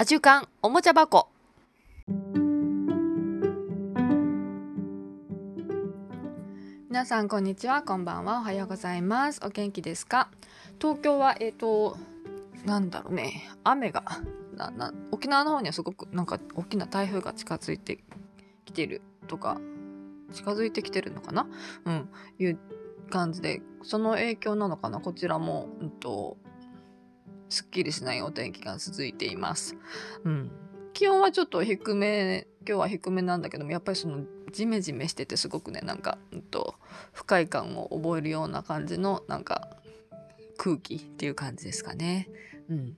アジュカンおもちゃ箱。皆さんこんにちは。こんばんは。おはようございます。お元気ですか？東京はえっ、ー、となんだろうね。雨がなな沖縄の方にはすごくなんか大きな台風が近づいてきてるとか近づいてきてるのかな？うん。いう感じでその影響なのかな？こちらも、うんと、すっきりしないお天気が続いています。うん、気温はちょっと低め今日は低めなんだけどもやっぱりそのジメジメしててすごくねなんか、うんと、不快感を覚えるような感じのなんか空気っていう感じですかね。うん、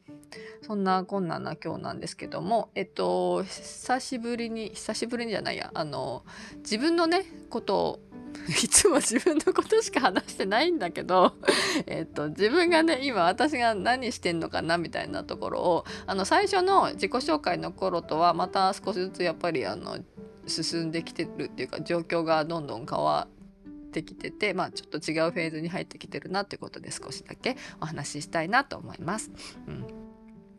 そんな困難な今日なんですけどもえっと久しぶりに久しぶりにじゃないやあの自分のねことを いつも自分のことしか話してないんだけど えっと自分がね今私が何してんのかなみたいなところをあの最初の自己紹介の頃とはまた少しずつやっぱりあの進んできてるっていうか状況がどんどん変わってきててまあちょっと違うフェーズに入ってきてるなってことで少しだけお話ししたいなと思います。うん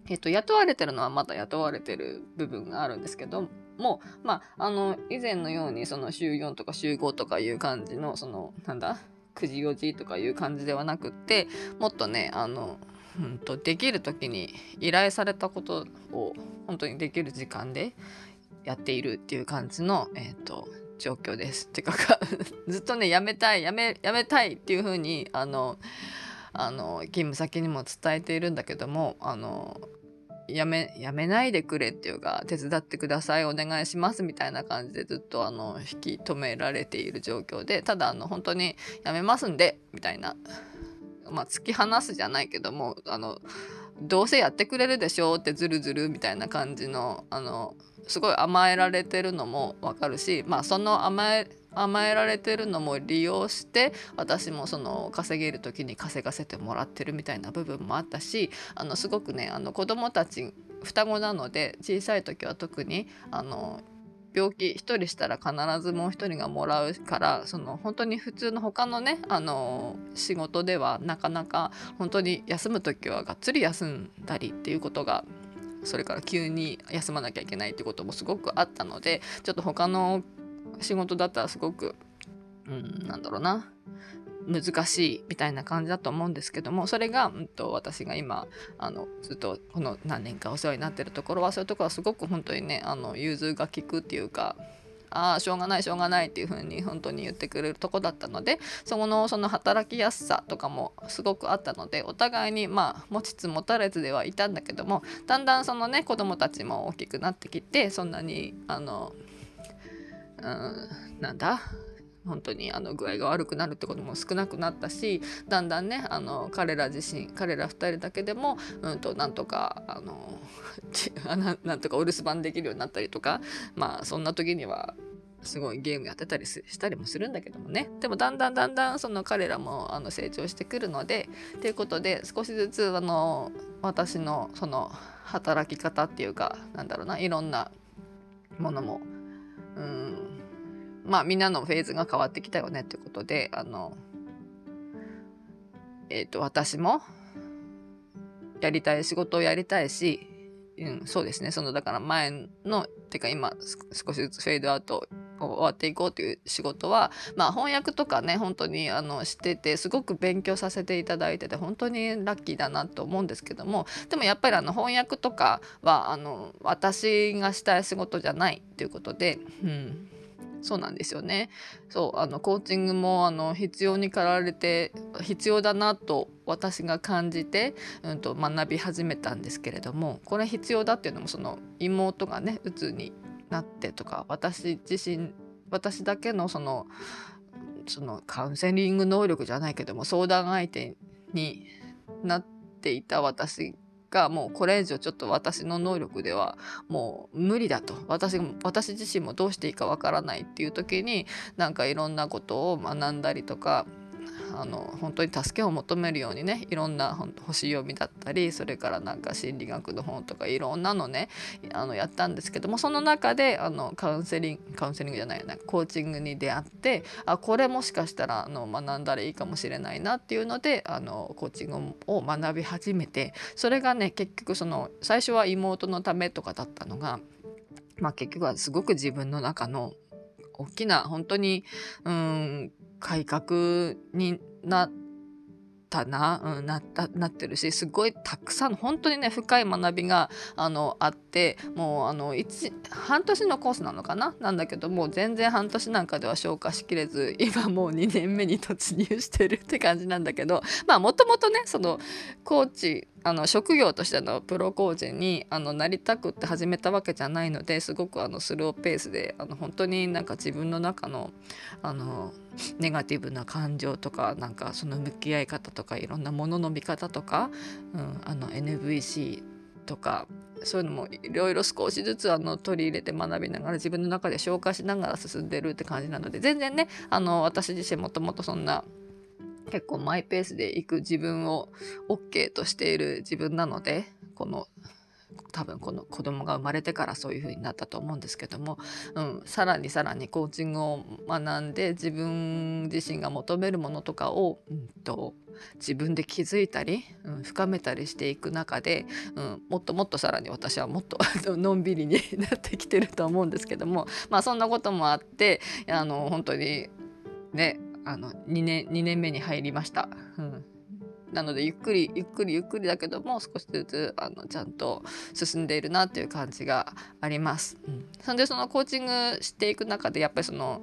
えっと、雇われてるのはまだ雇われてる部分があるんですけども、まあ、あの、以前のように、その週4とか週5とかいう感じの、その、なんだ、9時4時とかいう感じではなくって、もっとね、あの、うんと、できる時に依頼されたことを本当にできる時間でやっているっていう感じの、え、ー、と、状況です。てか ずっとね、やめたい、やめ、やめたいっていうふうに、あの、あの、勤務先にも伝えているんだけども、あの、やめ、やめないでくれっていうか、手伝ってください、お願いしますみたいな感じでずっとあの、引き止められている状況で、ただあの、本当にやめますんで、みたいな、まあ、突き放すじゃないけども、あの、どうせやってくれるでしょうってずるずるみたいな感じの、あの、すごい甘えられてるのもわかるし、まあ、その甘え甘えられてるのも利用して私もその稼げる時に稼がせてもらってるみたいな部分もあったしあのすごくねあの子供たち双子なので小さい時は特にあの病気1人したら必ずもう1人がもらうからその本当に普通の他のねあの仕事ではなかなか本当に休む時はがっつり休んだりっていうことがそれから急に休まなきゃいけないってこともすごくあったのでちょっと他の仕事だったらすごく、うん、なんだろうな、難しいみたいな感じだと思うんですけどもそれが、うんと、私が今あのずっとこの何年かお世話になってるところはそういうところはすごく本当にねあの融通が利くっていうかああしょうがないしょうがないっていう風に本当に言ってくれるとこだったのでそこのその働きやすさとかもすごくあったのでお互いにまあ持ちつ持たれずではいたんだけどもだんだんそのね子供たちも大きくなってきてそんなにあのうんなんだ？本当にあの具合が悪くなるってことも少なくなったしだんだんねあの彼ら自身彼ら2人だけでも、うんと、なんとかあの なんとかお留守番できるようになったりとかまあそんな時にはすごいゲームやってたりしたりもするんだけどもね。でもだんだんだんだんその彼らもあの成長してくるのでということで少しずつあの私のその働き方っていうかなんだろうないろんなものもうんまあみんなのフェーズが変わってきたよねってことであのえっ、ー、と私もやりたい仕事をやりたいし、うん、そうですね。そのだから前のてか今少しずつフェードアウト終わっていこうという仕事は、まあ、翻訳とかね本当にあのしててすごく勉強させていただいてて本当にラッキーだなと思うんですけどもでもやっぱりあの翻訳とかはあの私がしたい仕事じゃないっていうことで、うん、そうなんですよね。そうあのコーチングもあの必要に駆られて必要だなと私が感じて、うん、と学び始めたんですけれどもこれ必要だっていうのもその妹がねうつになってとか私自身私だけのそのそのカウンセリング能力じゃないけども相談相手になっていた私がもうこれ以上ちょっと私の能力ではもう無理だと。私私自身もどうしていいかわからないっていう時になんかいろんなことを学んだりとかあの本当に助けを求めるようにねいろんな星読みだったりそれからなんか心理学の本とかいろんなのねあのやったんですけどもその中であのカウンセリングカウンセリングじゃないなコーチングに出会ってあこれもしかしたらあの学んだらいいかもしれないなっていうのであのコーチングを学び始めてそれがね結局その最初は妹のためとかだったのがまあ、結局はすごく自分の中の大きな本当にうん改革になったな、うん、なったなってるしすごいたくさん本当にね深い学びがあのあってもうあの半年のコースなのかな？なんだけどもう全然半年なんかでは消化しきれず今もう2年目に突入してるって感じなんだけどまあもともとねそのコーチあの職業としてのプロコーチにあのなりたくって始めたわけじゃないのですごくあのスローペースであの本当になんか自分の中のあのネガティブな感情とかなんかその向き合い方とかいろんなものの見方とか、うん、あの NVC とかそういうのもいろいろ少しずつあの取り入れて学びながら自分の中で消化しながら進んでるって感じなので全然ねあの私自身もともとそんな結構マイペースで行く自分を OK としている自分なのでこの多分この子供が生まれてからそういう風になったと思うんですけども、うん、さらにさらにコーチングを学んで自分自身が求めるものとかを、うんと、自分で気づいたり、うん、深めたりしていく中で、うん、もっともっとさらに私はもっと のんびりになってきてると思うんですけどもまあそんなこともあってあの本当にねあの2年 ,2 年目に入りました。うんなのでゆっくりゆっくりゆっくりだけども少しずつあのちゃんと進んでいるなっていう感じがあります。うん、そんでそのコーチングしていく中でやっぱりその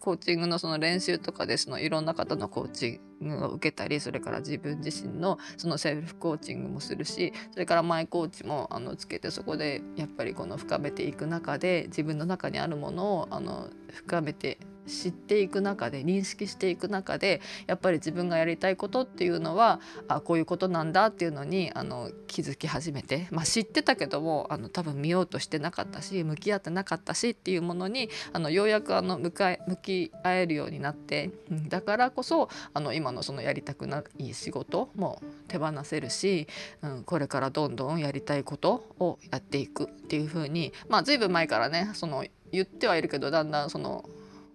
コーチングのその練習とかでそのいろんな方のコーチングを受けたりそれから自分自身のそのセルフコーチングもするしそれからマイコーチもあのつけてそこでやっぱりこの深めていく中で自分の中にあるものをあの深めて知っていく中で認識していく中でやっぱり自分がやりたいことっていうのはあこういうことなんだっていうのにあの気づき始めて、まあ、知ってたけどもあの多分見ようとしてなかったし向き合ってなかったしっていうものにあのようやくあの向かい向き合えるようになって、うん、だからこそあの今のそのやりたくない仕事も手放せるし、うん、これからどんどんやりたいことをやっていくっていう風にまあ随分前からねその言ってはいるけどだんだんその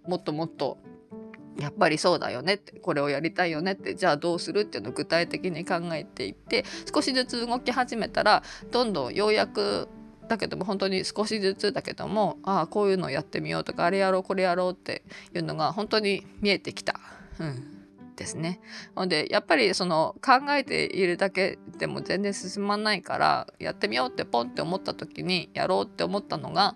もっともっとやっぱりそうだよねってこれをやりたいよねってじゃあどうするっていうのを具体的に考えていって少しずつ動き始めたらどんどんようやくだけども本当に少しずつだけどもああこういうのやってみようとかあれやろうこれやろうっていうのが本当に見えてきた。うんですね。のでやっぱりその考えているだけでも全然進まないからやってみようってポンって思った時にやろうって思ったのが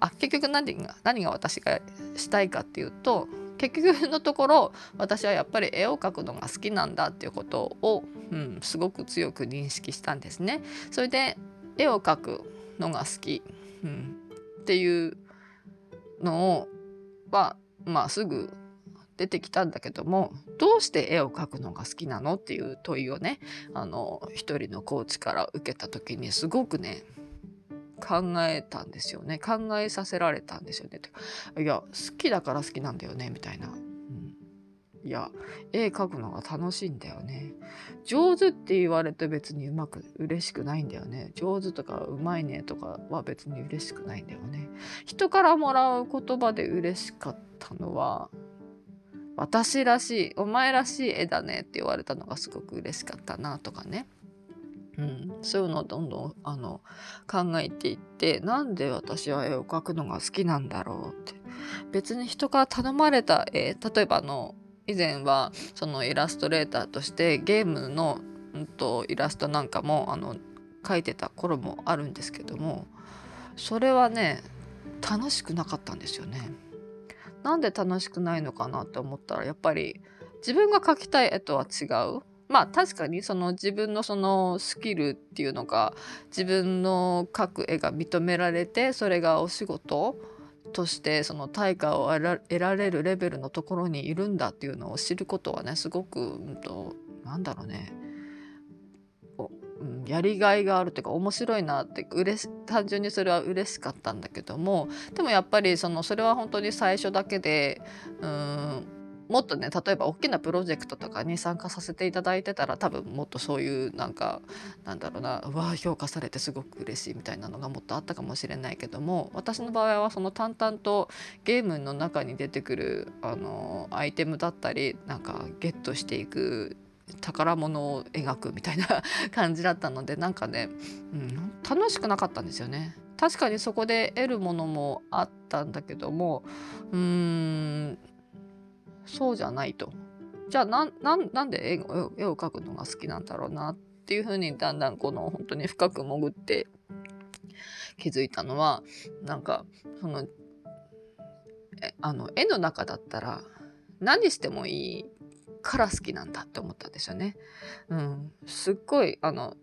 あ結局何が何が私がしたいかっていうと結局のところ私はやっぱり絵を描くのが好きなんだっていうことを、うん、すごく強く認識したんですね。それで絵を描くのが好き、うん、っていうのをはまあすぐ出てきたんだけどもどうして絵を描くのが好きなのっていう問いをねあの一人のコーチから受けた時にすごくね考えたんですよね考えさせられたんですよね。いや好きだから好きなんだよねみたいな。うん、いや絵描くのが楽しいんだよね。上手って言われて別にうまく嬉しくないんだよね。上手とかうまいねとかは別に嬉しくないんだよね。人からもらう言葉で嬉しかったのは私らしいお前らしい絵だねって言われたのがすごく嬉しかったなとかね、うん、そういうのをどんどんあの考えていってなんで私は絵を描くのが好きなんだろうって。別に人から頼まれた絵例えばの以前はそのイラストレーターとしてゲームの、うんと、イラストなんかもあの描いてた頃もあるんですけどもそれはね楽しくなかったんですよね。なんで楽しくないのかなって思ったらやっぱり自分が描きたい絵とは違う。まあ確かにその自分のそのスキルっていうのが自分の描く絵が認められてそれがお仕事としてその対価を得られるレベルのところにいるんだっていうのを知ることはねすごく、うんと、なんだろうね。うんやりがいがあるというか面白いなってうれし単純にそれは嬉しかったんだけどもでもやっぱりそのそれは本当に最初だけでうんもっとね例えば大きなプロジェクトとかに参加させていただいてたら多分もっとそういうなんかなんだろうなうわ評価されてすごく嬉しいみたいなのがもっとあったかもしれないけども私の場合はその淡々とゲームの中に出てくるあのアイテムだったりなんかゲットしていく宝物を描くみたいな 感じだったのでなんかね、うん、楽しくなかったんですよね。確かにそこで得るものもあったんだけどもうーんそうじゃないと。じゃあななんで絵を絵を描くのが好きなんだろうなっていうふうにだんだんこの本当に深く潜って気づいたのはなんかそのえあの絵の中だったら何してもいいから好きなんだって思ったんですよね。うん、すっごいあの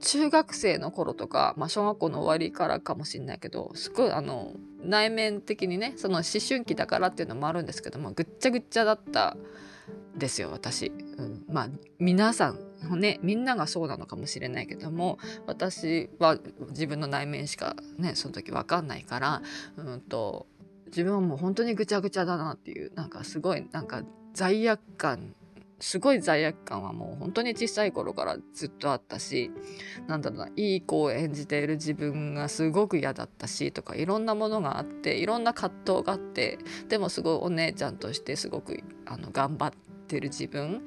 中学生の頃とか、まあ、小学校の終わりからかもしれないけどすごいあの内面的にねその思春期だからっていうのもあるんですけどもぐっちゃぐっちゃだったですよ私、うん、まあ皆さんねみんながそうなのかもしれないけども私は自分の内面しかねその時分かんないから、うんと、自分はもう本当にぐちゃぐちゃだなっていうなんかすごいなんか罪悪感すごい罪悪感はもう本当に小さい頃からずっとあったしなんだろうないい子を演じている自分がすごく嫌だったしとかいろんなものがあっていろんな葛藤があってでもすごいお姉ちゃんとしてすごくあの頑張ってる自分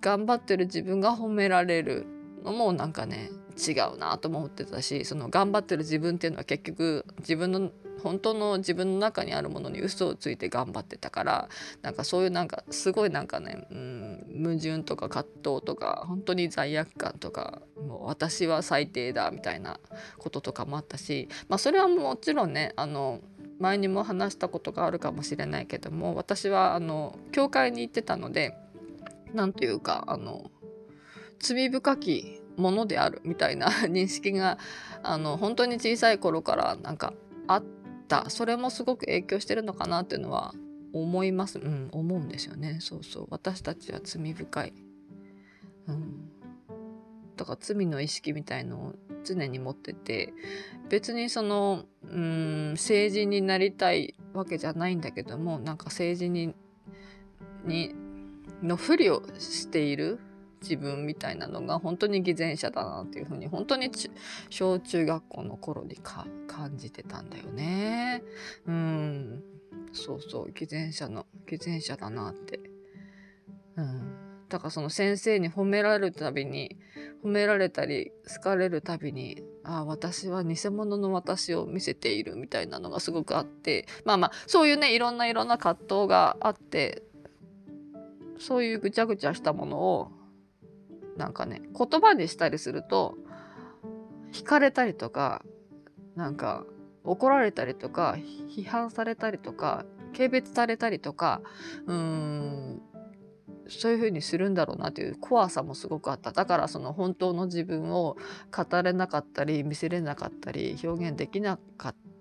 頑張ってる自分が褒められるのもなんかね違うなと思ってたしその頑張ってる自分っていうのは結局自分の本当の自分の中にあるものに嘘をついて頑張ってたからなんかそういうなんかすごいなんかね、うん、矛盾とか葛藤とか本当に罪悪感とかもう私は最低だみたいなこととかもあったし、まあ、それはもちろんねあの前にも話したことがあるかもしれないけども私はあの教会に行ってたので何というかあの罪深きものであるみたいな 認識があの本当に小さい頃からなんかあってた。それもすごく影響してるのかなっていうのは思います。うん思うんですよね。そうそう。私たちは罪深い、うん、だから罪の意識みたいのを常に持ってて別にそのうん成人になりたいわけじゃないんだけどもなんか成人にのふりをしている自分みたいなのが本当に偽善者だなっていうふうに本当に小中学校の頃にか感じてたんだよね。うんそうそう偽善者の偽善者だなって。うんだからその先生に褒められるたびに褒められたり好かれるたびにああ私は偽物の私を見せているみたいなのがすごくあってまあまあそういうねいろんないろんな葛藤があってそういうぐちゃぐちゃしたものをなんかね言葉にしたりすると惹かれたりとかなんか怒られたりとか批判されたりとか軽蔑されたりとかうーんそういう風にするんだろうなという怖さもすごくあった。だからその本当の自分を語れなかったり見せれなかったり表現できなかった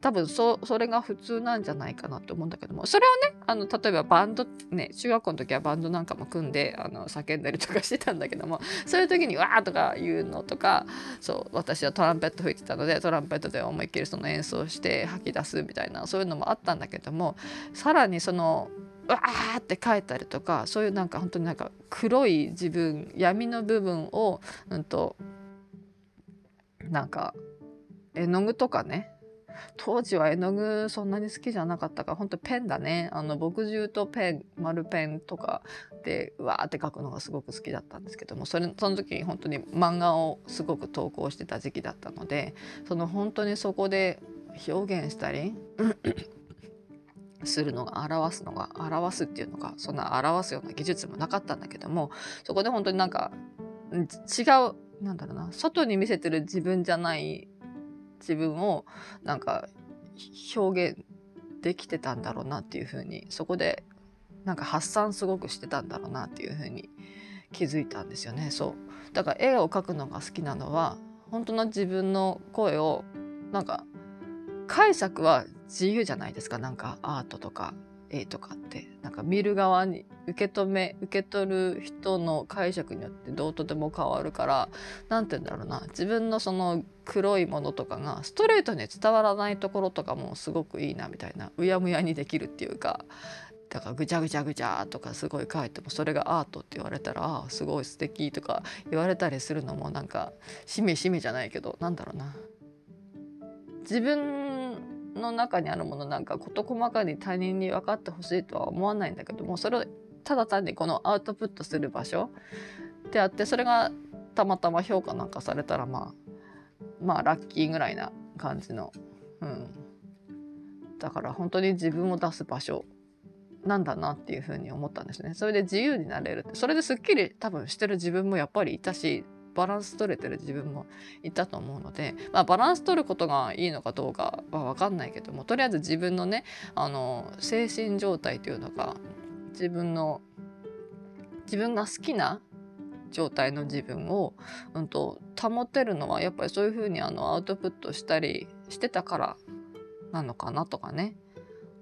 多分そそれが普通なんじゃないかなと思うんだけどもそれをねあの例えばバンドね中学校の時はバンドなんかも組んであの叫んだりとかしてたんだけどもそういう時に「わー!」とか言うのとかそう私はトランペット吹いてたのでトランペットで思いっきりその演奏して吐き出すみたいなそういうのもあったんだけどもさらにそのわーって書いたりとかそういうなんか本当になんか黒い自分闇の部分を、うんとなんか絵の具とかね当時は絵の具そんなに好きじゃなかったから本当ペンだね。あの墨汁とペン丸ペンとかでわーって描くのがすごく好きだったんですけどもそれその時に本当に漫画をすごく投稿してた時期だったのでその本当にそこで表現したり するのが表すのが表すっていうのがそんな表すような技術もなかったんだけどもそこで本当になんか違うなんだろうな外に見せてる自分じゃない自分をなんか表現できてたんだろうなっていう風にそこでなんか発散すごくしてたんだろうなっていう風に気づいたんですよね。そう。だから絵を描くのが好きなのは本当の自分の声をなんか解釈は自由じゃないですか。なんかアートとか。絵とかってなんか見る側に受け止め受け取る人の解釈によってどうとでも変わるから何て言うんだろうな。自分のその黒いものとかがストレートに伝わらないところとかもすごくいいなみたいなうやむやにできるっていうかだからぐちゃぐちゃぐちゃとかすごい書いてもそれがアートって言われたらああすごい素敵とか言われたりするのもなんかしめしめじゃないけどなんだろうな。自分の中にあるものなんか事細かに他人に分かってほしいとは思わないんだけどもそれをただ単にこのアウトプットする場所であってそれがたまたま評価なんかされたらまあまあラッキーぐらいな感じの、うん、だから本当に自分を出す場所なんだなっていうふうに思ったんですね。それで自由になれるそれですっきり多分してる自分もやっぱりいたしバランス取れてる自分もいたと思うので、まあ、バランス取ることがいいのかどうかは分かんないけどもとりあえず自分のねあの精神状態というのが自分の自分が好きな状態の自分を、うんと、保てるのはやっぱりそういうふうにあのアウトプットしたりしてたからなのかなとかね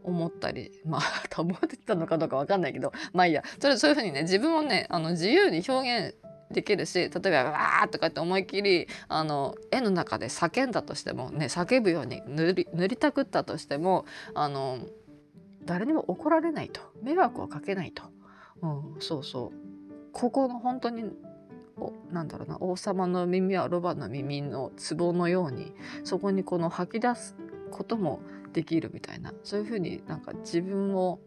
思ったり まあ保てたのかどうか分かんないけどまあいいや。それそういうふうにね自分をねあの自由に表現できるし例えばわーとかって思いっきりあの絵の中で叫んだとしてもね叫ぶように塗り塗りたくったとしてもあの誰にも怒られないと。迷惑をかけないと、うん、そうそう。ここの本当におなんだろうな王様の耳はロバの耳の壺のようにそこにこの吐き出すこともできるみたいなそういうふうになんか自分を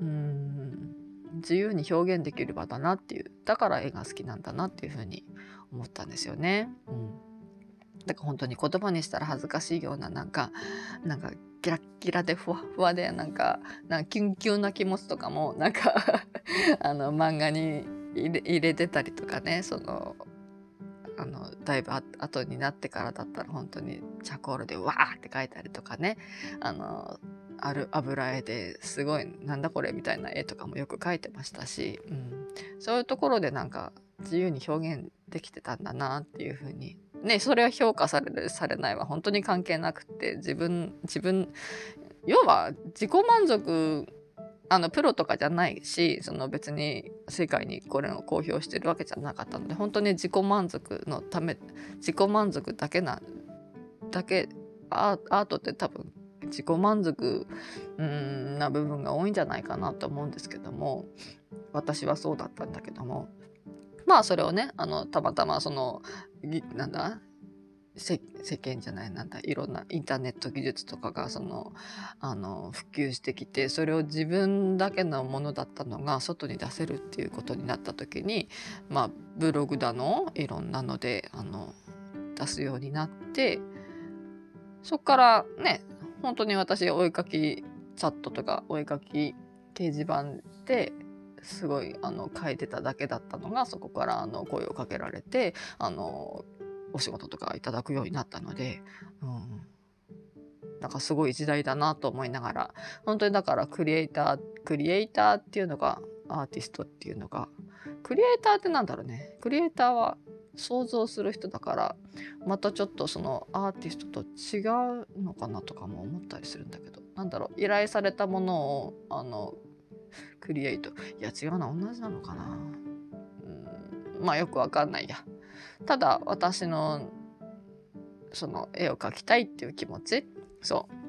うん自由に表現できる場だなっていうだから絵が好きなんだなっていうふうに思ったんですよね。うん、だから本当に言葉にしたら恥ずかしいようななんかなんかキラッキラでふわふわでなんかなんかキュンキュンな気持ちとかもなんか あの漫画に入れてたりとかねそのあのだいぶ後になってからだったら本当にチャコールでわーって書いたりとかねあのある油絵ですごいなんだこれみたいな絵とかもよく描いてましたし、うん、そういうところでなんか自由に表現できてたんだなっていうふうに。ねそれは評価されるされないは本当に関係なくて自分自分要は自己満足あのプロとかじゃないしその別に世界にこれを公表してるわけじゃなかったので本当に自己満足のため自己満足だけなだけアートって多分自己満足な部分が多いんじゃないかなと思うんですけども私はそうだったんだけども。まあそれをねあのたまたまそのなんだ世間じゃないなんだいろんなインターネット技術とかがそのあの普及してきてそれを自分だけのものだったのが外に出せるっていうことになった時にまあブログだのいろんなのであの出すようになってそっからね本当に私お絵かきチャットとかお絵かき掲示板ですごいあの書いてただけだったのがそこからあの声をかけられてあのお仕事とかいただくようになったので、うん、なんかすごい時代だなと思いながら本当にだからクリエイタークリエイターっていうのがアーティストっていうのがクリエイターってなんだろうね。クリエイターは想像する人だからまたちょっとそのアーティストと違うのかなとかも思ったりするんだけど。なんだろう依頼されたものをあのクリエイト。いや違うな同じなのかな。うんまあよくわかんないや。ただ私のその絵を描きたいっていう気持ち。そう。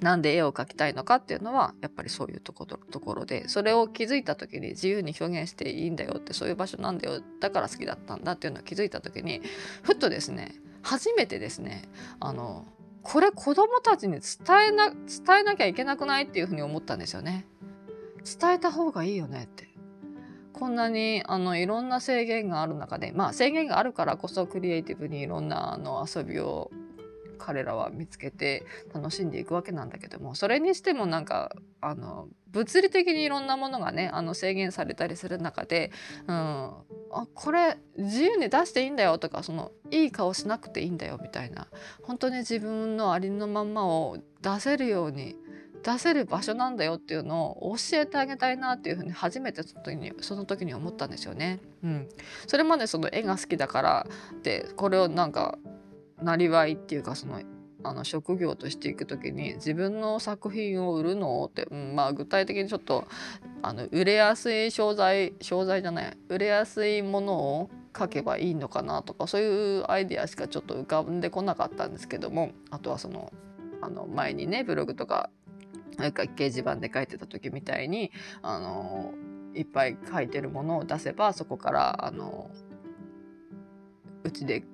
なんで絵を描きたいのかっていうのはやっぱりそういうところところでそれを気づいた時に自由に表現していいんだよってそういう場所なんだよだから好きだったんだっていうのを気づいた時にふっとですね初めてですねあのこれ子供たちに伝えな伝えなきゃいけなくないっていうふうに思ったんですよね。伝えた方がいいよねってこんなにあのいろんな制限がある中でまあ制限があるからこそクリエイティブにいろんなあの遊びを彼らは見つけて楽しんでいくわけなんだけどもそれにしてもなんかあの物理的にいろんなものがねあの制限されたりする中で、うん、あこれ自由に出していいんだよとかそのいい顔しなくていいんだよみたいな本当に自分のありのまんまを出せるように出せる場所なんだよっていうのを教えてあげたいなっていうふうに初めてその時にその時に思ったんですよね。うん、それまでその絵が好きだからでこれをなんかなりわいっていうかそのあの職業としていく時に自分の作品を売るのって、うん、まあ具体的にちょっとあの売れやすい商材商材じゃない売れやすいものを書けばいいのかなとかそういうアイデアしかちょっと浮かんでこなかったんですけどもあとはそのあの前にねブログとかなんか掲示板で書いてた時みたいにあのいっぱい書いてるものを出せばそこからあのうちで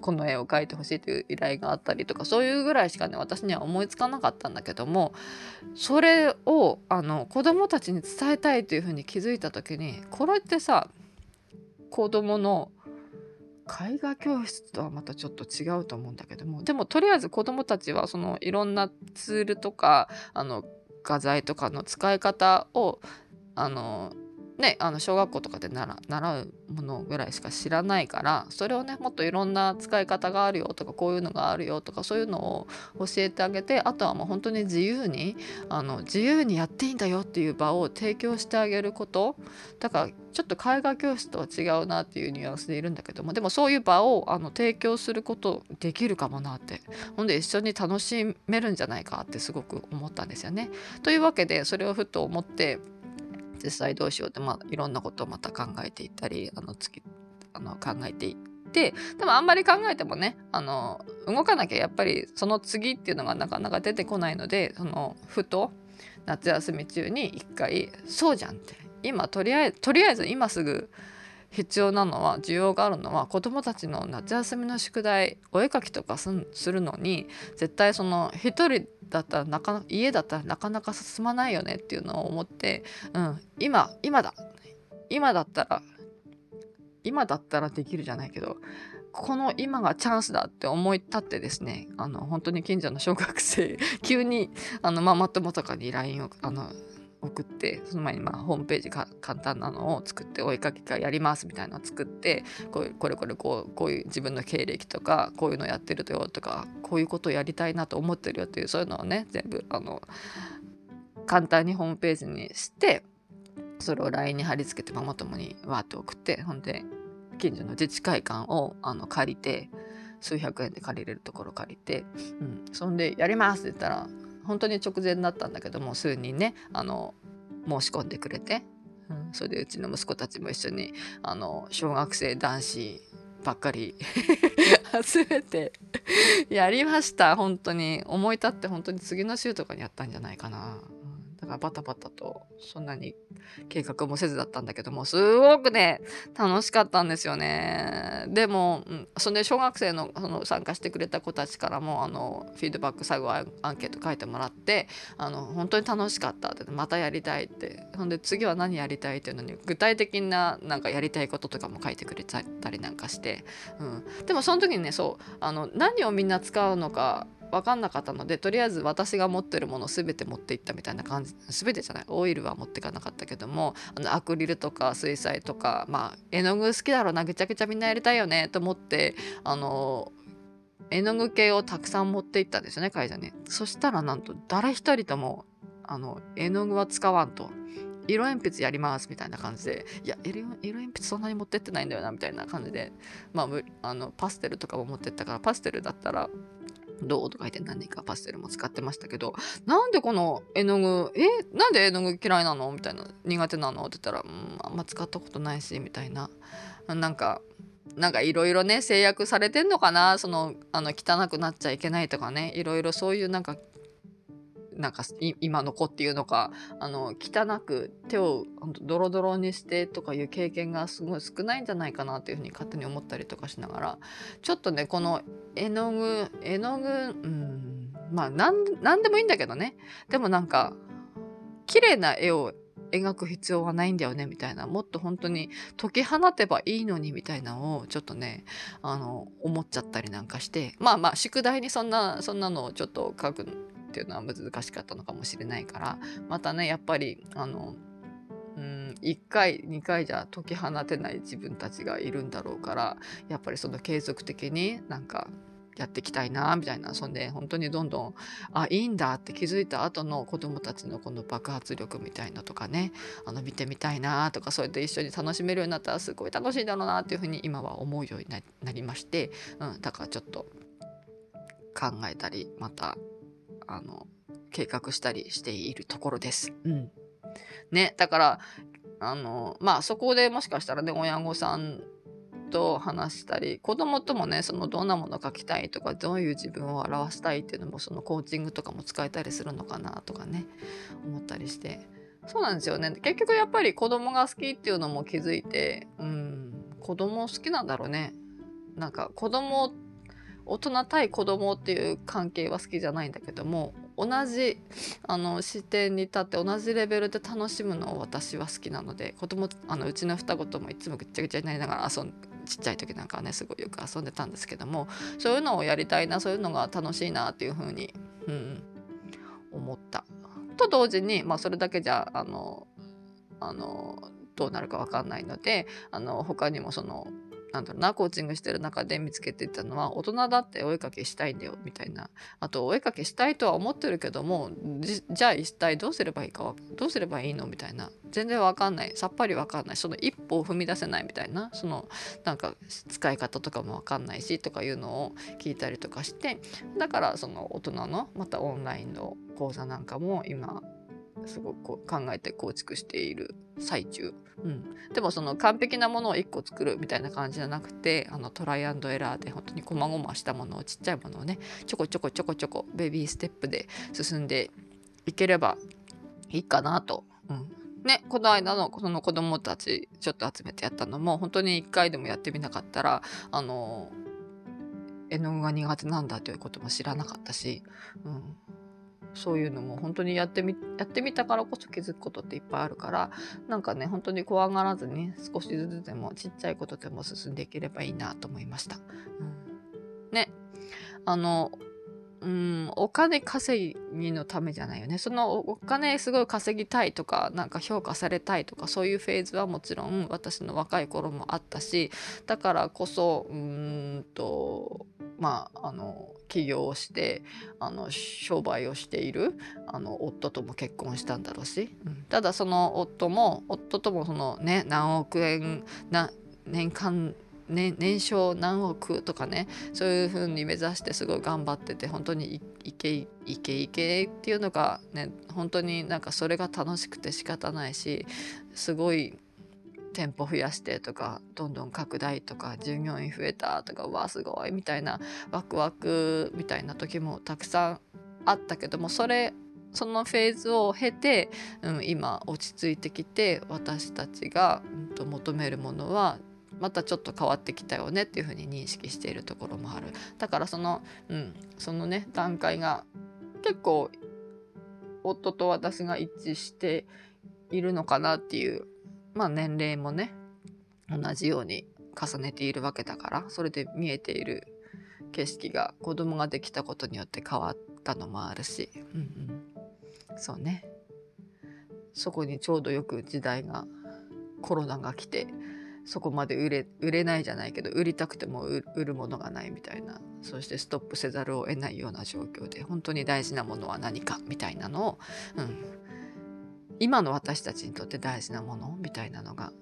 この絵を描いてほしいという依頼があったりとかそういうぐらいしかね私には思いつかなかったんだけどもそれをあの子供たちに伝えたいというふうに気づいた時にこれってさ子供の絵画教室とはまたちょっと違うと思うんだけどもでもとりあえず子どもたちはそのいろんなツールとかあの画材とかの使い方をあのね、あの小学校とかで習うものぐらいしか知らないからそれをねもっといろんな使い方があるよとかこういうのがあるよとかそういうのを教えてあげてあとはもう本当に自由にあの自由にやっていいんだよっていう場を提供してあげることだからちょっと絵画教室とは違うなっていうニュアンスでいるんだけどもでもそういう場をあの提供することできるかもなってほんで一緒に楽しめるんじゃないかってすごく思ったんですよね。というわけでそれをふと思って実際どうしようって、まあ、いろんなことをまた考えていったりあの月あの考えていってでもあんまり考えてもねあの動かなきゃやっぱりその次っていうのがなかなか出てこないのでそのふと夏休み中に一回「そうじゃん」って。今とりあえずとりあえず今すぐ必要なのは需要があるのは子どもたちの夏休みの宿題お絵描きとかするのに絶対その一人だったらなか家だったらなかなか進まないよねっていうのを思って、うん、今今だ。今だったら今だったらできるじゃないけどこの今がチャンスだって思い立ってですねあの本当に近所の小学生 急にあのママ友とかに LINE をあの送ってその前にまあホームページか簡単なのを作ってお絵かき会やりますみたいなのを作ってこうこれこれこうこういう自分の経歴とかこういうのやってるとよとかこういうことをやりたいなと思ってるよっていうそういうのをね全部あの簡単にホームページにしてそれを LINE に貼り付けてママ友にわーって送ってほんで近所の自治会館をあの借りて数百円で借りれるところ借りて、うん、そんでやりますって言ったら本当に直前だったんだけども数人ねあの申し込んでくれて、うん、それでうちの息子たちも一緒にあの小学生男子ばっかり 集めて やりました本当に思い立って本当に次の週とかにやったんじゃないかな。だからバタバタとそんなに計画もせずだったんだけどもすごくね楽しかったんですよね。でも、うん、それで小学生のその参加してくれた子たちからもあのフィードバック最後アンケート書いてもらってあの本当に楽しかったってまたやりたいって。ほんで次は何やりたいっていうのに具体的ななんかやりたいこととかも書いてくれちゃったりなんかして、うん、でもその時にねそうあの何をみんな使うのか分かんなかったのでとりあえず私が持ってるもの全て持っていったみたいな感じ全てじゃないオイルは持っていかなかったけどもあのアクリルとか水彩とかまあ絵の具好きだろうなぐちゃぐちゃみんなやりたいよねと思ってあの絵の具系をたくさん持っていったんですよね会社に。そしたらなんと誰一人ともあの絵の具は使わんと。色鉛筆やりますみたいな感じでいや色鉛筆そんなに持ってってないんだよなみたいな感じでまああのパステルとかも持ってったからパステルだったらどうとか言って何かパステルも使ってましたけど、なんでこの絵の具、え、なんで絵の具嫌いなの？みたいな、苦手なの？って言ったら、うん、あんま使ったことないし、みたいな。なんか、なんかいろいろね、制約されてんのかな？その、あの、汚くなっちゃいけないとかね、いろいろそういうなんかなんか今の子っていうのかあの汚く手をドロドロにしてとかいう経験がすごい少ないんじゃないかなというふうに勝手に思ったりとかしながらちょっとねこの絵の具絵の具うんまあ何でもいいんだけどね。でもなんか綺麗な絵を描く必要はないんだよねみたいな。もっと本当に解き放てばいいのにみたいなのをちょっとねあの思っちゃったりなんかして。まあまあ宿題にそんなそんなのをちょっと書くっていうのは難しかったのかもしれないからまたねやっぱりあのうん1回2回じゃ解き放てない自分たちがいるんだろうからやっぱりその継続的になんかやっていきたいなみたいなそんで本当にどんどんあいいんだって気づいた後の子どもたちのこの爆発力みたいなとかねあの見てみたいなとかそれで一緒に楽しめるようになったらすごい楽しいだろうなっていうふうに今は思うようになりまして、うん、だからちょっと考えたりまたあの、計画したりしているところです。うん。ね、だから、あの、まあそこでもしかしたらね、親御さんと話したり子供ともねそのどんなもの描きたいとかどういう自分を表したいっていうのもそのコーチングとかも使えたりするのかなとかね思ったりしてそうなんですよね結局やっぱり子供が好きっていうのも気づいてうん子供好きなんだろうねなんか子供大人対子供っていう関係は好きじゃないんだけども同じあの視点に立って同じレベルで楽しむのを私は好きなので子供あのうちの双子ともいつもぐっちゃぐちゃになりながら遊んちっちゃい時なんかねすごいよく遊んでたんですけどもそういうのをやりたいなそういうのが楽しいなっていうふうに、うん、思った。と同時に、まあ、それだけじゃあのあのどうなるか分かんないのであの他にもそのなんだろうなコーチングしてる中で見つけてたのは大人だってお絵かきしたいんだよみたいな。あとお絵かきしたいとは思ってるけどもじゃあ一体どうすればいいかどうすればいいの？みたいな。全然わかんない。さっぱりわかんない。その一歩を踏み出せないみたいな。そのなんか使い方とかもわかんないしとかいうのを聞いたりとかして。だからその大人のまたオンラインの講座なんかも今すごく考えて構築している最中、うん、でもその完璧なものを1個作るみたいな感じじゃなくてあのトライアンドエラーで本当にこまごましたものをちっちゃいものをねちょこちょこちょこちょこベビーステップで進んでいければいいかなと。うん。ね、この間のその子供たちちょっと集めてやったのも本当に1回でもやってみなかったらあの絵の具が苦手なんだということも知らなかったし、うん、そういうのも本当にやってみやってみたからこそ気づくことっていっぱいあるからなんかね本当に怖がらずに少しずつでもちっちゃいことでも進んでいければいいなと思いました。うん、ねあのうん、お金稼ぎのためじゃないよね。そのお金すごい稼ぎたいとか、なんか評価されたいとか、そういうフェーズはもちろん私の若い頃もあったし、だからこそ、うんと、まあ、あの起業をしてあの商売をしているあの夫とも結婚したんだろうし、うん、ただその夫も夫ともそのね何億円な年間ね、年商何億とかねそういう風に目指してすごい頑張ってて本当にいけいけいけっていうのがね本当になんかそれが楽しくて仕方ないしすごい店舗増やしてとかどんどん拡大とか従業員増えたとかわあすごいみたいなワクワクみたいな時もたくさんあったけどもそれそのフェーズを経て、うん、今落ち着いてきて私たちが、うん、と求めるものはまたちょっと変わってきたよねっていうふうに認識しているところもある。だからその,、うん、そのね段階が結構夫と私が一致しているのかなっていうまあ年齢もね同じように重ねているわけだからそれで見えている景色が子供ができたことによって変わったのもあるし、うんうん、そうね。そこにちょうどよく時代がコロナが来てそこまで売れ売れないじゃないけど売りたくても売るものがないみたいな。そしてストップせざるを得ないような状況で本当に大事なものは何かみたいなのを、うん、今の私たちにとって大事なものみたいなのが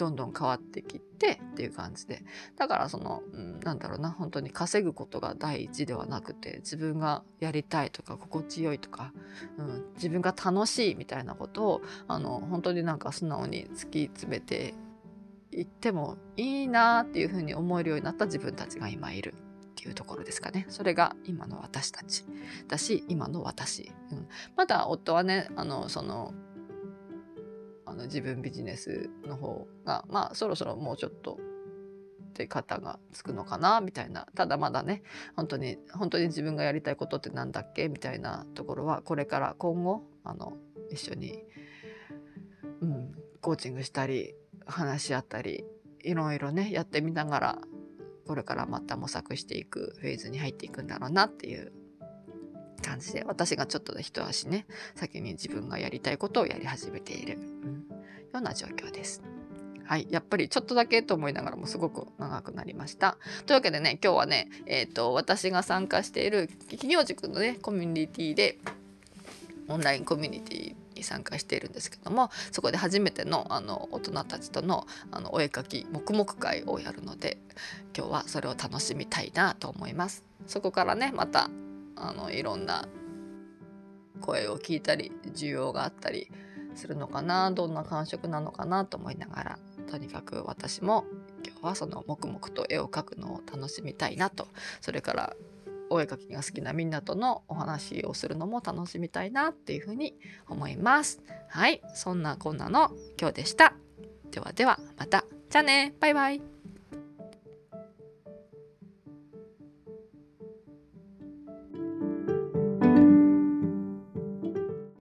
どんどん変わってきてっていう感じでだからその、うん、なんだろうな本当に稼ぐことが第一ではなくて自分がやりたいとか心地よいとか、うん、自分が楽しいみたいなことをあの本当になんか素直に突き詰めていってもいいなっていうふうに思えるようになった自分たちが今いるっていうところですかね。それが今の私たちだし、今の私。うん、まだ夫はね、あの、その、あの自分ビジネスの方が、まあそろそろもうちょっとって方がつくのかなみたいな。ただまだね本当に本当に自分がやりたいことって何だっけみたいなところはこれから今後あの一緒に、うん、コーチングしたり話し合ったりいろいろねやってみながらこれからまた模索していくフェーズに入っていくんだろうなっていう感じで私がちょっとで一足ね先に自分がやりたいことをやり始めている、うん、ような状況です。はい。やっぱりちょっとだけと思いながらもすごく長くなりました。というわけでね、今日はね、えっ、ー、と、私が参加している企業塾のね、コミュニティで、オンラインコミュニティに参加しているんですけどもそこで初めてのあの大人たちとのあのお絵描き黙々会をやるので今日はそれを楽しみたいなと思います。そこからねまたあのいろんな声を聞いたり需要があったりするのかなどんな感触なのかなと思いながらとにかく私も今日はその黙々と絵を描くのを楽しみたいなとそれからお絵描きが好きなみんなとのお話をするのも楽しみたいなっていうふうに思います。はい、そんなこんなの今日でした。ではではまた。じゃあねバイバイ